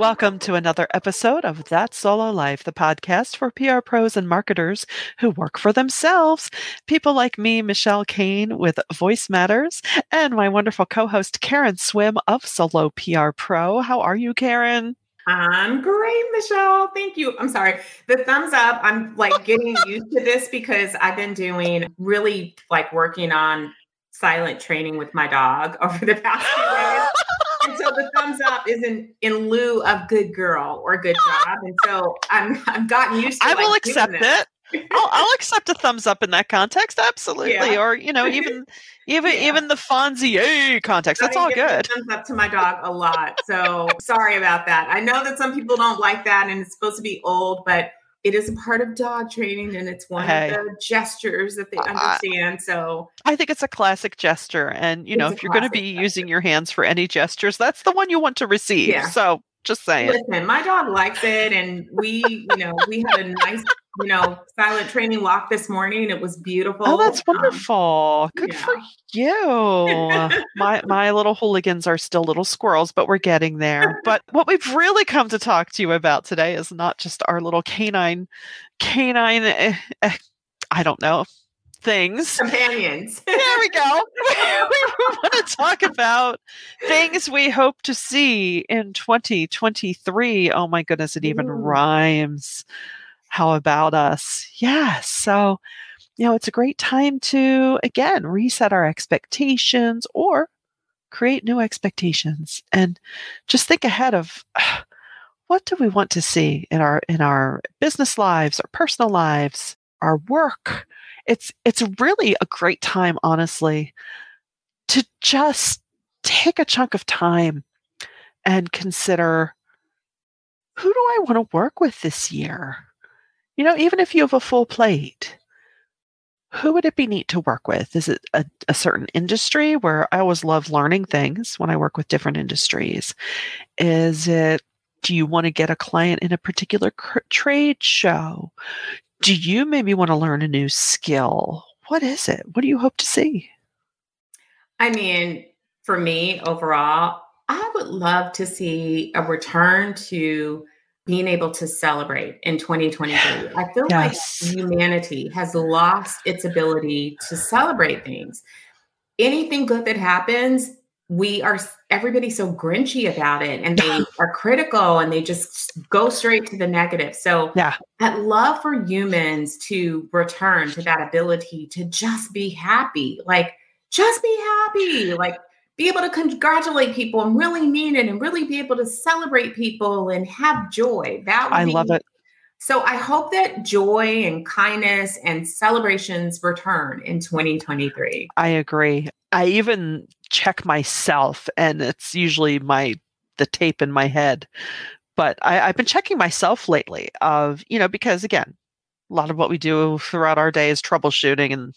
Welcome to another episode of That Solo Life, the podcast for PR pros and marketers who work for themselves. People like me, Michelle Kane with Voice Matters, and my wonderful co host, Karen Swim of Solo PR Pro. How are you, Karen? I'm great, Michelle. Thank you. I'm sorry. The thumbs up, I'm like getting used to this because I've been doing really like working on silent training with my dog over the past few days. and so the thumbs up is in in lieu of good girl or good job. And so I'm I've gotten used to it. I will like, accept it. I'll, I'll, accept a thumbs up in that context, absolutely. Yeah. Or you know, even even yeah. even the Fonzie context. That's all good. Thumbs up to my dog a lot. So sorry about that. I know that some people don't like that, and it's supposed to be old, but it is a part of dog training and it's one hey. of the gestures that they uh, understand. So I think it's a classic gesture. And you know, if you're going to be gesture. using your hands for any gestures, that's the one you want to receive. Yeah. So just saying. Listen, my dog likes it, and we, you know, we had a nice, you know, silent training walk this morning. It was beautiful. Oh, that's um, wonderful. Um, Good yeah. for you. my my little hooligans are still little squirrels, but we're getting there. But what we've really come to talk to you about today is not just our little canine, canine. Eh, eh, I don't know things. Companions. there we go. we want to talk about things we hope to see in 2023. Oh my goodness, it even Ooh. rhymes. How about us? Yes. So, you know, it's a great time to, again, reset our expectations or create new expectations and just think ahead of what do we want to see in our in our business lives our personal lives our work it's it's really a great time honestly to just take a chunk of time and consider who do I want to work with this year? You know, even if you have a full plate, who would it be neat to work with? Is it a, a, certain industry where I always love learning things when I work with different industries? Is it, do you want to get a client in a particular cr- trade show? do you maybe want to learn a new skill? What is it? What do you hope to see? I mean, for me overall, I would love to see a return to being able to celebrate in 2023. I feel yes. like humanity has lost its ability to celebrate things. Anything good that happens, we are everybody's so grinchy about it and they are critical and they just go straight to the negative. So yeah, I'd love for humans to return to that ability to just be happy. Like just be happy. Like be able to congratulate people and really mean it and really be able to celebrate people and have joy. That I be, love it. So I hope that joy and kindness and celebrations return in 2023. I agree. I even check myself, and it's usually my the tape in my head. But I, I've been checking myself lately of, you know, because again, a lot of what we do throughout our day is troubleshooting and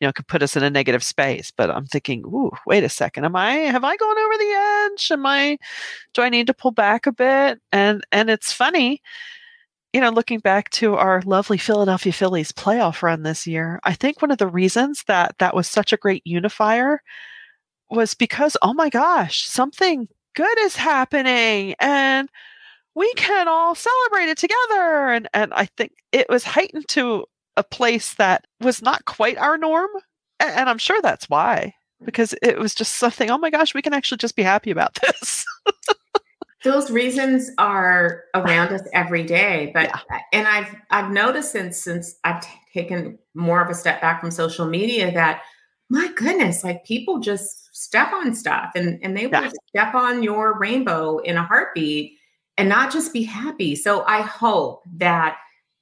you know could put us in a negative space but i'm thinking ooh wait a second am i have i gone over the edge am i do i need to pull back a bit and and it's funny you know, looking back to our lovely Philadelphia Phillies playoff run this year, I think one of the reasons that that was such a great unifier was because, oh my gosh, something good is happening and we can all celebrate it together. And, and I think it was heightened to a place that was not quite our norm. And, I'm sure that's why, mm. because it was just something, oh my gosh, we can actually just be happy about this. those reasons are around us every day but yeah. and i've i've noticed since since i've t- taken more of a step back from social media that my goodness like people just step on stuff and and they yeah. will step on your rainbow in a heartbeat and not just be happy so i hope that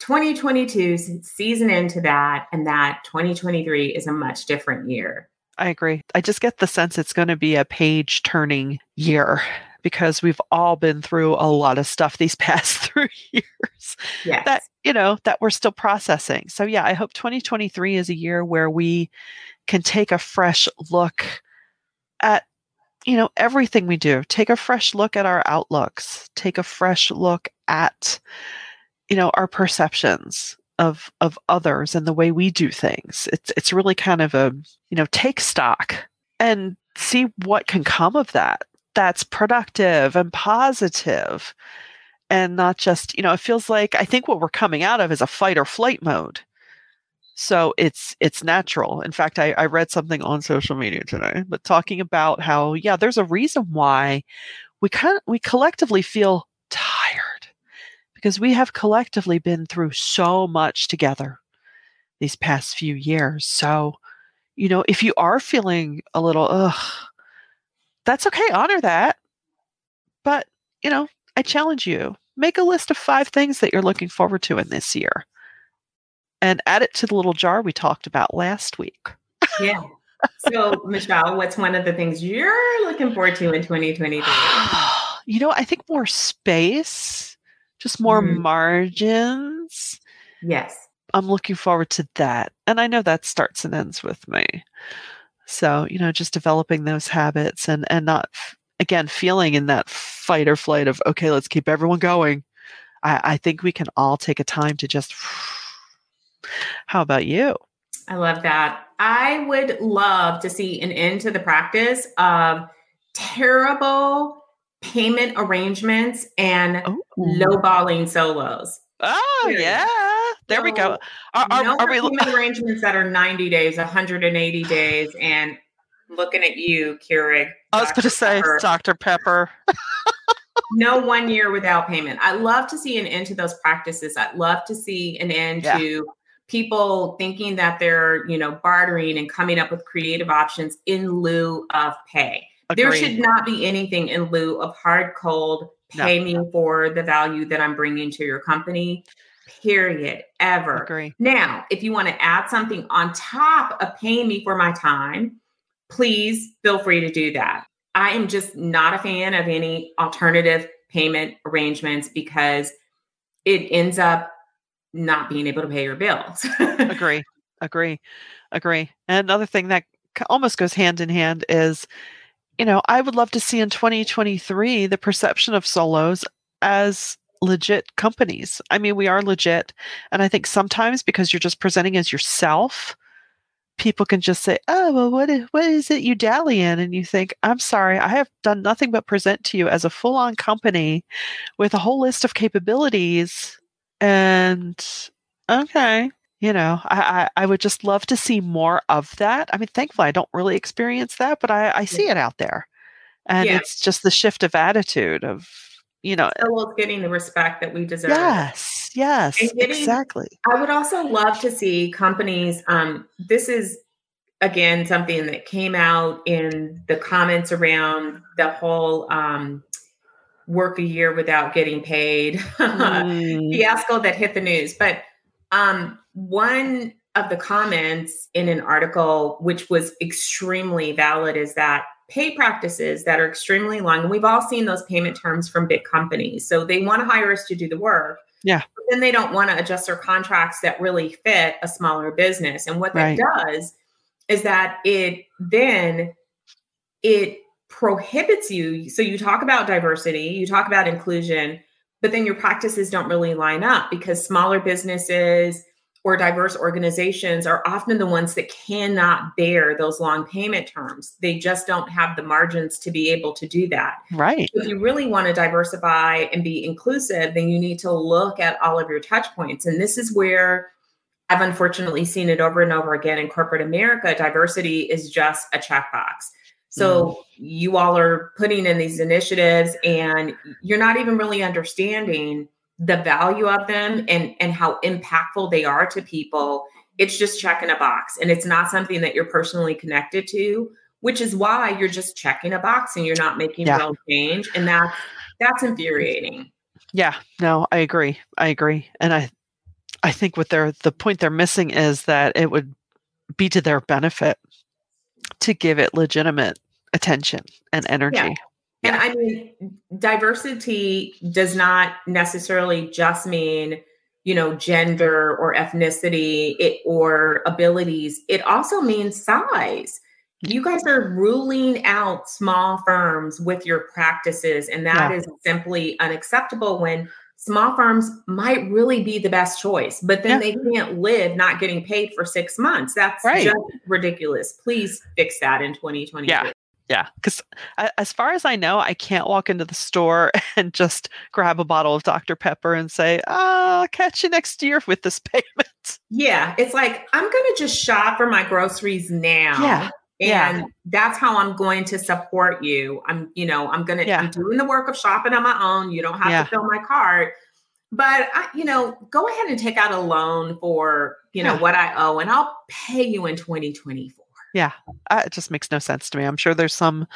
2022 season into that and that 2023 is a much different year I agree. I just get the sense it's going to be a page turning year because we've all been through a lot of stuff these past three years yes. that you know that we're still processing so yeah i hope 2023 is a year where we can take a fresh look at you know everything we do take a fresh look at our outlooks take a fresh look at you know our perceptions of of others and the way we do things it's it's really kind of a you know take stock and see what can come of that that's productive and positive and not just, you know, it feels like I think what we're coming out of is a fight or flight mode. So it's it's natural. In fact, I, I read something on social media today, but talking about how, yeah, there's a reason why we kind of we collectively feel because we have collectively been through so much together these past few years. So, you know, if you are feeling a little ugh, that's okay, honor that. But, you know, I challenge you, make a list of five things that you're looking forward to in this year and add it to the little jar we talked about last week. yeah. So, Michelle, what's one of the things you're looking forward to in 2023? you know, I think more space, just more mm-hmm. margins. Yes. I'm looking forward to that. And I know that starts and ends with me. So, you know, just developing those habits and and not again feeling in that fight or flight of okay, let's keep everyone going. I, I think we can all take a time to just how about you? I love that. I would love to see an end to the practice of terrible payment arrangements and oh. lowballing solos. Oh yeah, there so, we go. Are, are, no are we payment arrangements that are ninety days, one hundred and eighty days, and looking at you, Keurig. I was going to say, Dr. Pepper. no one year without payment. I love to see an end to those practices. I'd love to see an end yeah. to people thinking that they're, you know, bartering and coming up with creative options in lieu of pay. Agreed. There should not be anything in lieu of hard cold pay no. me for the value that I'm bringing to your company. Period. Ever. Agree. Now, if you want to add something on top of paying me for my time, please feel free to do that. I am just not a fan of any alternative payment arrangements because it ends up not being able to pay your bills. agree, agree, agree. And another thing that almost goes hand in hand is, you know, I would love to see in 2023 the perception of solos as legit companies. I mean, we are legit. And I think sometimes because you're just presenting as yourself, people can just say, "Oh, well, what is, what is it you dally in?" And you think, "I'm sorry, I have done nothing but present to you as a full-on company with a whole list of capabilities and okay, you know, I, I, I would just love to see more of that. I mean, thankfully, I don't really experience that, but I, I see it out there. And yeah. it's just the shift of attitude of, you know, well, getting the respect that we deserve. Yes, yes, getting, exactly. I would also love to see companies. Um, this is again something that came out in the comments around the whole um, work a year without getting paid mm. fiasco that hit the news. But um, one of the comments in an article, which was extremely valid, is that pay practices that are extremely long, and we've all seen those payment terms from big companies. So they want to hire us to do the work. Yeah. But then they don't want to adjust their contracts that really fit a smaller business. And what that does is that it then it prohibits you. So you talk about diversity, you talk about inclusion, but then your practices don't really line up because smaller businesses or diverse organizations are often the ones that cannot bear those long payment terms. They just don't have the margins to be able to do that. Right. If you really want to diversify and be inclusive, then you need to look at all of your touch points. And this is where I've unfortunately seen it over and over again in corporate America. Diversity is just a checkbox. So mm. you all are putting in these initiatives and you're not even really understanding the value of them mm-hmm. and and how impactful they are to people. It's just checking a box and it's not something that you're personally connected to, which is why you're just checking a box and you're not making yeah. real change and that's that's infuriating. Yeah, no, I agree. I agree. And I I think what they're the point they're missing is that it would be to their benefit to give it legitimate attention and energy. Yeah. And I mean, diversity does not necessarily just mean, you know, gender or ethnicity it, or abilities. It also means size. You guys are ruling out small firms with your practices, and that yeah. is simply unacceptable when small firms might really be the best choice, but then yeah. they can't live not getting paid for six months. That's right. just ridiculous. Please fix that in 2023. Yeah. Yeah, because as far as I know, I can't walk into the store and just grab a bottle of Dr. Pepper and say, "Ah, catch you next year with this payment." Yeah, it's like I'm going to just shop for my groceries now. Yeah. And Yeah. that's how I'm going to support you. I'm, you know, I'm going to, Yeah. I'm doing the work of shopping on my own. You don't have Yeah. to fill my cart. But, I, you know, go ahead and take out a loan for, you know, what I owe and I'll pay you in 2024. Yeah, uh, it just makes no sense to me. I'm sure there's some,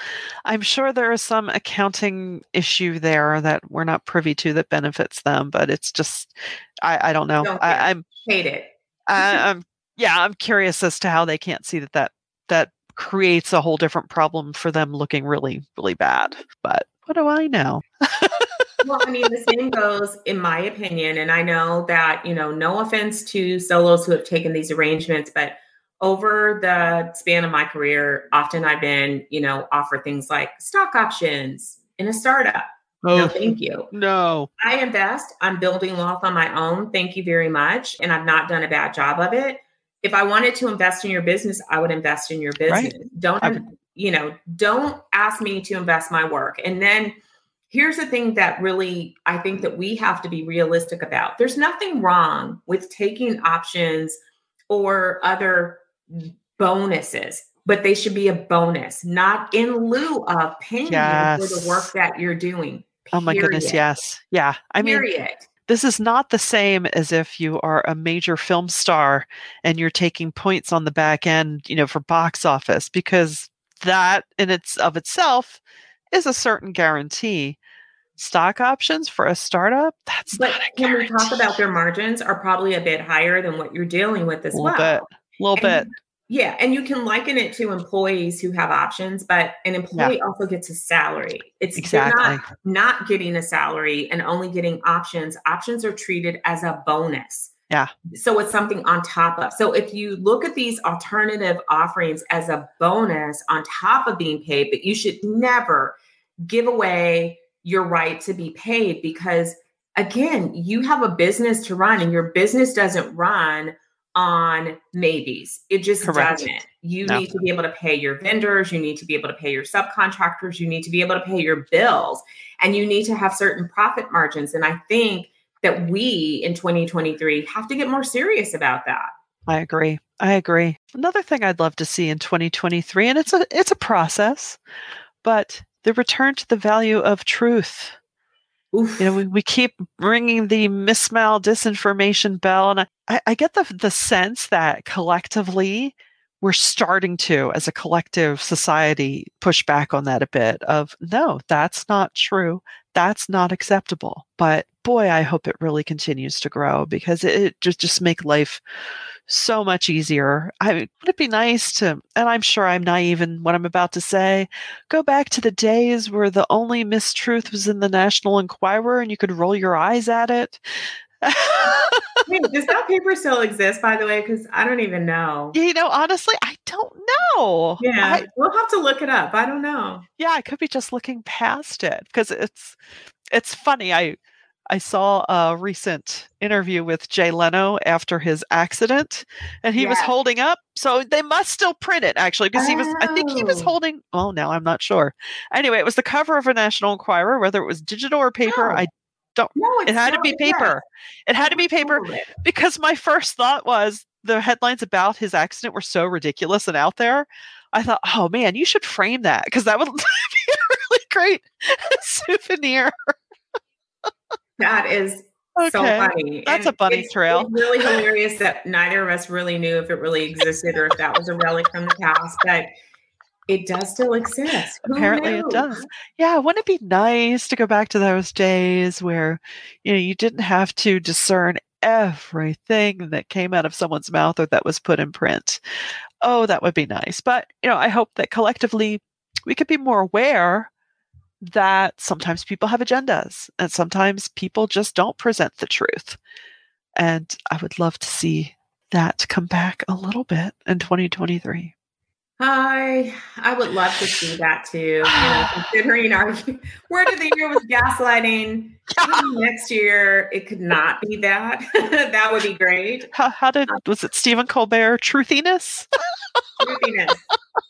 I'm sure there is some accounting issue there that we're not privy to that benefits them, but it's just, I, I don't know. Don't. I, I'm, Hate it. I, I'm, yeah, I'm curious as to how they can't see that that that creates a whole different problem for them looking really, really bad. But what do I know? well, I mean, the same goes in my opinion. And I know that, you know, no offense to solos who have taken these arrangements, but over the span of my career, often I've been, you know, offered things like stock options in a startup. No, oh, thank you. no. I invest. I'm building wealth on my own. Thank you very much. And I've not done a bad job of it. If I wanted to invest in your business, I would invest in your Right. business. Don't, I- you know, don't ask me to invest my work. And then here's the thing that really I think that we have to be realistic about. There's nothing wrong with taking options or other bonuses, but they should be a bonus, not in lieu of paying you for the work that you're doing. Oh my goodness, yes. Yeah. I mean, this is not the same as if you are a major film star and you're taking points on the back end, you know, for box office, because that in its of itself is a certain guarantee. Stock options for a startup, that's But not a when we talk about their margins are probably a bit higher than what you're dealing with as a well. bit, a little bit. Yeah, and you can liken it to employees who have options, but an employee also gets a salary. It's Exactly. not not getting a salary and only getting options. Options are treated as a bonus. Yeah. So it's something on top of. So if you look at these alternative offerings as a bonus on top of being paid, but you should never give away your right to be paid because again, you have a business to run and your business doesn't run on maybes. It just Correct. doesn't. You No. need to be able to pay your vendors, you need to be able to pay your subcontractors, you need to be able to pay your bills, and you need to have certain profit margins. And I think that we in 2023 have to get more serious about that. I agree. I agree. Another thing I'd love to see in 2023, and it's a it's a process, but the return to the value of truth. Oof. You know, we, we keep ringing the mismal disinformation bell, and I, I get the the sense that collectively we're starting to, as a collective society, push back on that a bit. Of no, that's not true. That's not acceptable. But boy, I hope it really continues to grow because it, it just just make life so much easier. I would it be nice to, and I'm sure I'm naive in what I'm about to say, go back to the days where the only mistruth was in the National Enquirer and you could roll your eyes at it. Wait, does that paper still exist, by the way? Because I don't even know. you know, honestly, I don't know. Yeah, I- we'll have to look it up. I don't know. yeah, I could be just looking past it because it's it's funny. I I saw a recent interview with Jay Leno after his accident, and he was holding up. So they must still print it actually because he was. I think he was Oh. holding. Oh, now I'm not sure. Anyway, it was the cover of a National Enquirer, whether it was digital or paper. Oh. I don't. No, it had to be paper. It had to be paper because my first thought was the headlines about his accident were so ridiculous and out there. I thought, oh man, you should frame that because that would be a really great souvenir. That is Okay. so funny. That's a bunny it's- trail. It's really hilarious that neither of us really knew if it really existed or if that was a relic from the past, but it does still exist. Who Apparently it does. Yeah, wouldn't it be nice to go back to those days where you know you didn't have to discern everything that came out of someone's mouth or that was put in print? Oh, that would be nice. But you know, I hope that collectively we could be more aware that sometimes people have agendas and sometimes people just don't present the truth. And I would love to see that come back a little bit in 2023. I I would love to see that too. Considering our word of the year was gaslighting. maybe Next year it could not be that. that would be great. How, how did um, was it Stephen Colbert truthiness? Truthiness.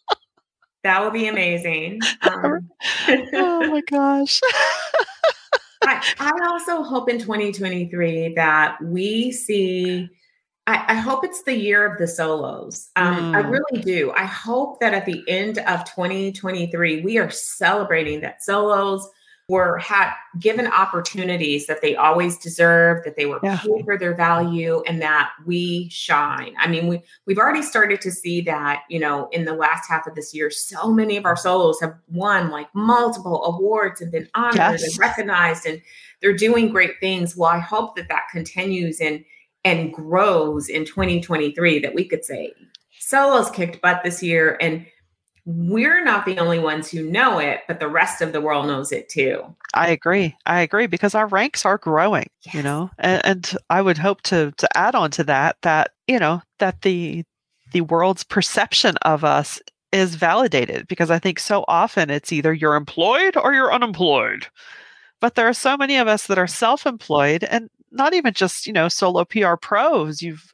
That would be amazing. Um, oh my gosh. I, I also hope in 2023 that we see I, I, hope it's the year of the solos. Um, mm. I really do. I hope that at the end of 2023, we are celebrating that solos were had given opportunities that they always deserve, that they were yeah. paid for their value, and that we shine. I mean, we we've already started to see that, you know, in the last half of this year, so many of our solos have won like multiple awards and been honored yes. and recognized, and they're doing great things. Well, I hope that that continues and and grows in 2023. That we could say solos kicked butt this year and we're not the only ones who know it, but the rest of the world knows it too. I agree. I agree because our ranks are growing, yes. you know, and, and I would hope to to add on to that that you know that the the world's perception of us is validated because I think so often it's either you're employed or you're unemployed. But there are so many of us that are self-employed and not even just, you know, solo PR pros. You've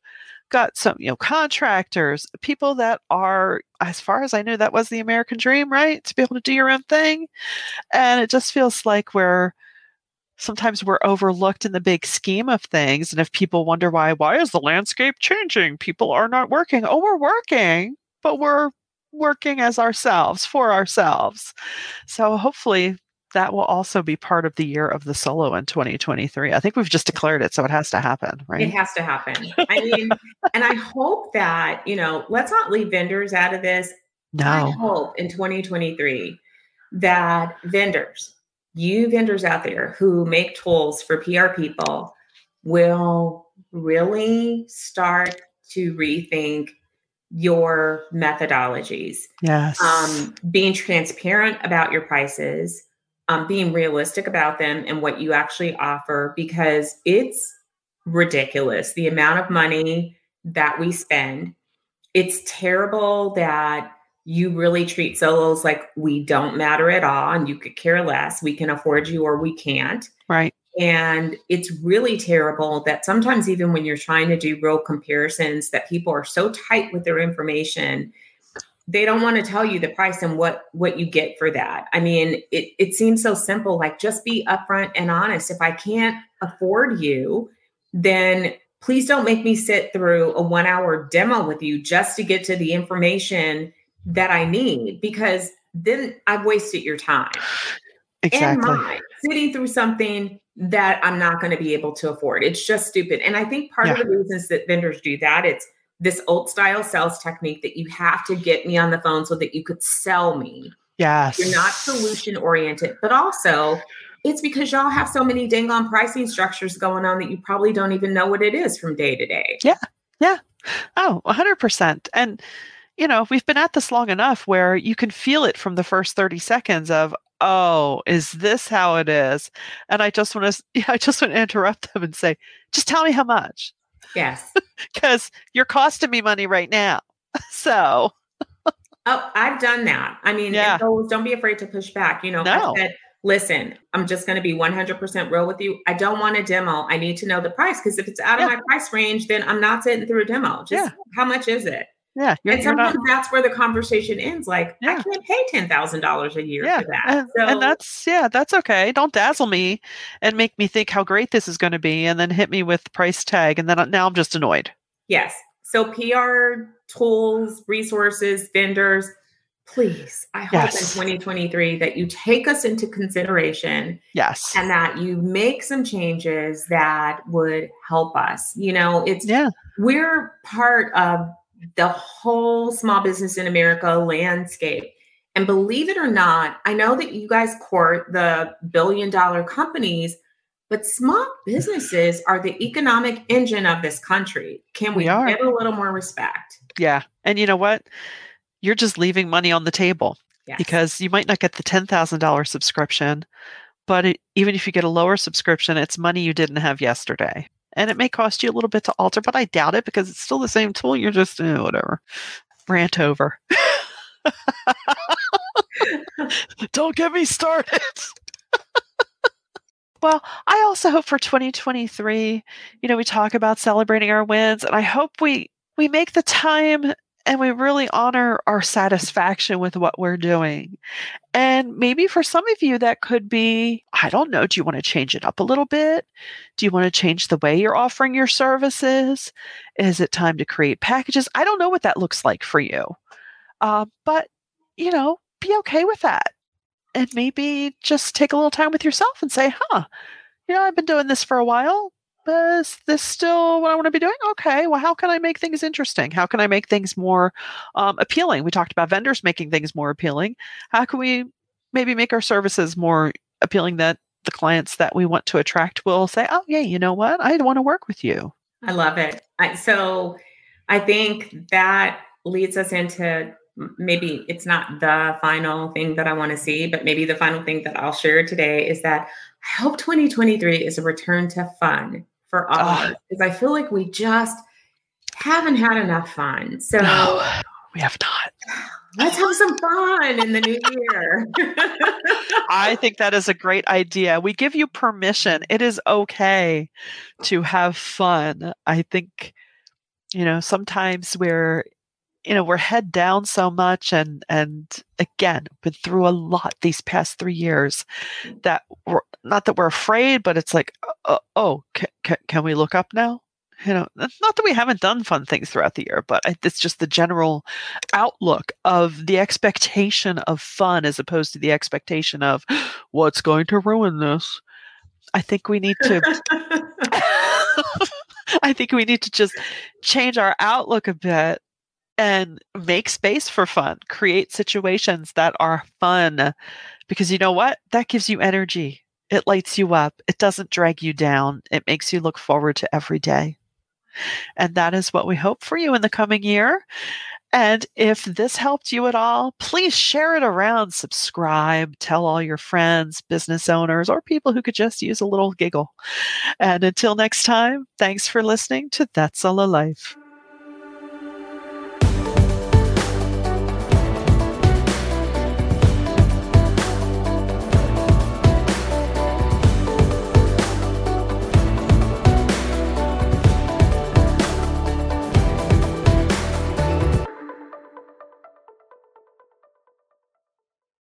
got some, you know, contractors, people that are, as far as I knew, that was the American dream, right? To be able to do your own thing. And it just feels like we're sometimes we're overlooked in the big scheme of things. And if people wonder why, why is the landscape changing? People are not working. Oh, we're working, but we're working as ourselves for ourselves. So hopefully that will also be part of the year of the solo in 2023. I think we've just declared it, so it has to happen, right? It has to happen. I mean, and I hope that, you know, let's not leave vendors out of this. No. I hope in 2023 that vendors, you vendors out there who make tools for PR people, will really start to rethink your methodologies. Yes. Um, being transparent about your prices, um, being realistic about them and what you actually offer because it's ridiculous the amount of money that we spend. It's terrible that you really treat solos like we don't matter at all and you could care less. We can afford you or we can't. Right. And it's really terrible that sometimes, even when you're trying to do real comparisons, that people are so tight with their information they don't want to tell you the price and what what you get for that. I mean, it it seems so simple like just be upfront and honest. If I can't afford you, then please don't make me sit through a 1-hour demo with you just to get to the information that I need because then I've wasted your time. Exactly. And mine sitting through something that I'm not going to be able to afford. It's just stupid. And I think part yeah. of the reasons that vendors do that, it's this old style sales technique that you have to get me on the phone so that you could sell me. Yes. You're not solution oriented, but also it's because y'all have so many dang on pricing structures going on that you probably don't even know what it is from day to day. Yeah. Yeah. Oh, 100%. And, you know, we've been at this long enough where you can feel it from the first 30 seconds of, oh, is this how it is? And I just want to, I just want to interrupt them and say, just tell me how much. Yes. Because you're costing me money right now. So. oh, I've done that. I mean, yeah. don't be afraid to push back. You know, no. I said, listen, I'm just going to be 100% real with you. I don't want a demo. I need to know the price because if it's out yeah. of my price range, then I'm not sitting through a demo. Just yeah. how much is it? Yeah. and sometimes not, that's where the conversation ends. Like, yeah. I can't pay $10,000 a year yeah. for that. And, so, and that's, yeah, that's okay. Don't dazzle me and make me think how great this is going to be and then hit me with price tag. And then now I'm just annoyed. Yes. So PR tools, resources, vendors, please, I hope yes. in 2023 that you take us into consideration. Yes. And that you make some changes that would help us. You know, it's, yeah, we're part of the whole small business in America landscape. And believe it or not, I know that you guys court the billion dollar companies, but small businesses are the economic engine of this country. Can we, we give a little more respect? Yeah. And you know what? You're just leaving money on the table yes. because you might not get the $10,000 subscription, but it, even if you get a lower subscription, it's money you didn't have yesterday and it may cost you a little bit to alter, but I doubt it because it's still the same tool. You're just eh, whatever. Rant over. Don't get me started. well, I also hope for 2023, you know, we talk about celebrating our wins, and I hope we we make the time and we really honor our satisfaction with what we're doing. And maybe for some of you, that could be I don't know, do you want to change it up a little bit? Do you want to change the way you're offering your services? Is it time to create packages? I don't know what that looks like for you. Uh, but, you know, be okay with that. And maybe just take a little time with yourself and say, huh, you know, I've been doing this for a while is this still what I want to be doing? Okay, well, how can I make things interesting? How can I make things more um, appealing? We talked about vendors making things more appealing. How can we maybe make our services more appealing that the clients that we want to attract will say, oh, yeah, you know what? I want to work with you. I love it. I, so I think that leads us into maybe it's not the final thing that I want to see, but maybe the final thing that I'll share today is that I hope 2023 is a return to fun for all of us because I feel like we just haven't had enough fun. So no, we have not. Let's have some fun in the new year. I think that is a great idea. We give you permission. It is okay to have fun. I think, you know, sometimes we're you know we're head down so much and and again been through a lot these past three years that we're not that we're afraid but it's like uh, oh can, can, can, we look up now? You know not that we haven't done fun things throughout the year but it's just the general outlook of the expectation of fun as opposed to the expectation of what's going to ruin this? I think we need to I think we need to just change our outlook a bit and make space for fun, create situations that are fun. Because you know what? That gives you energy. It lights you up. It doesn't drag you down. It makes you look forward to every day. And that is what we hope for you in the coming year. And if this helped you at all, please share it around, subscribe, tell all your friends, business owners, or people who could just use a little giggle. And until next time, thanks for listening to That Solo Life.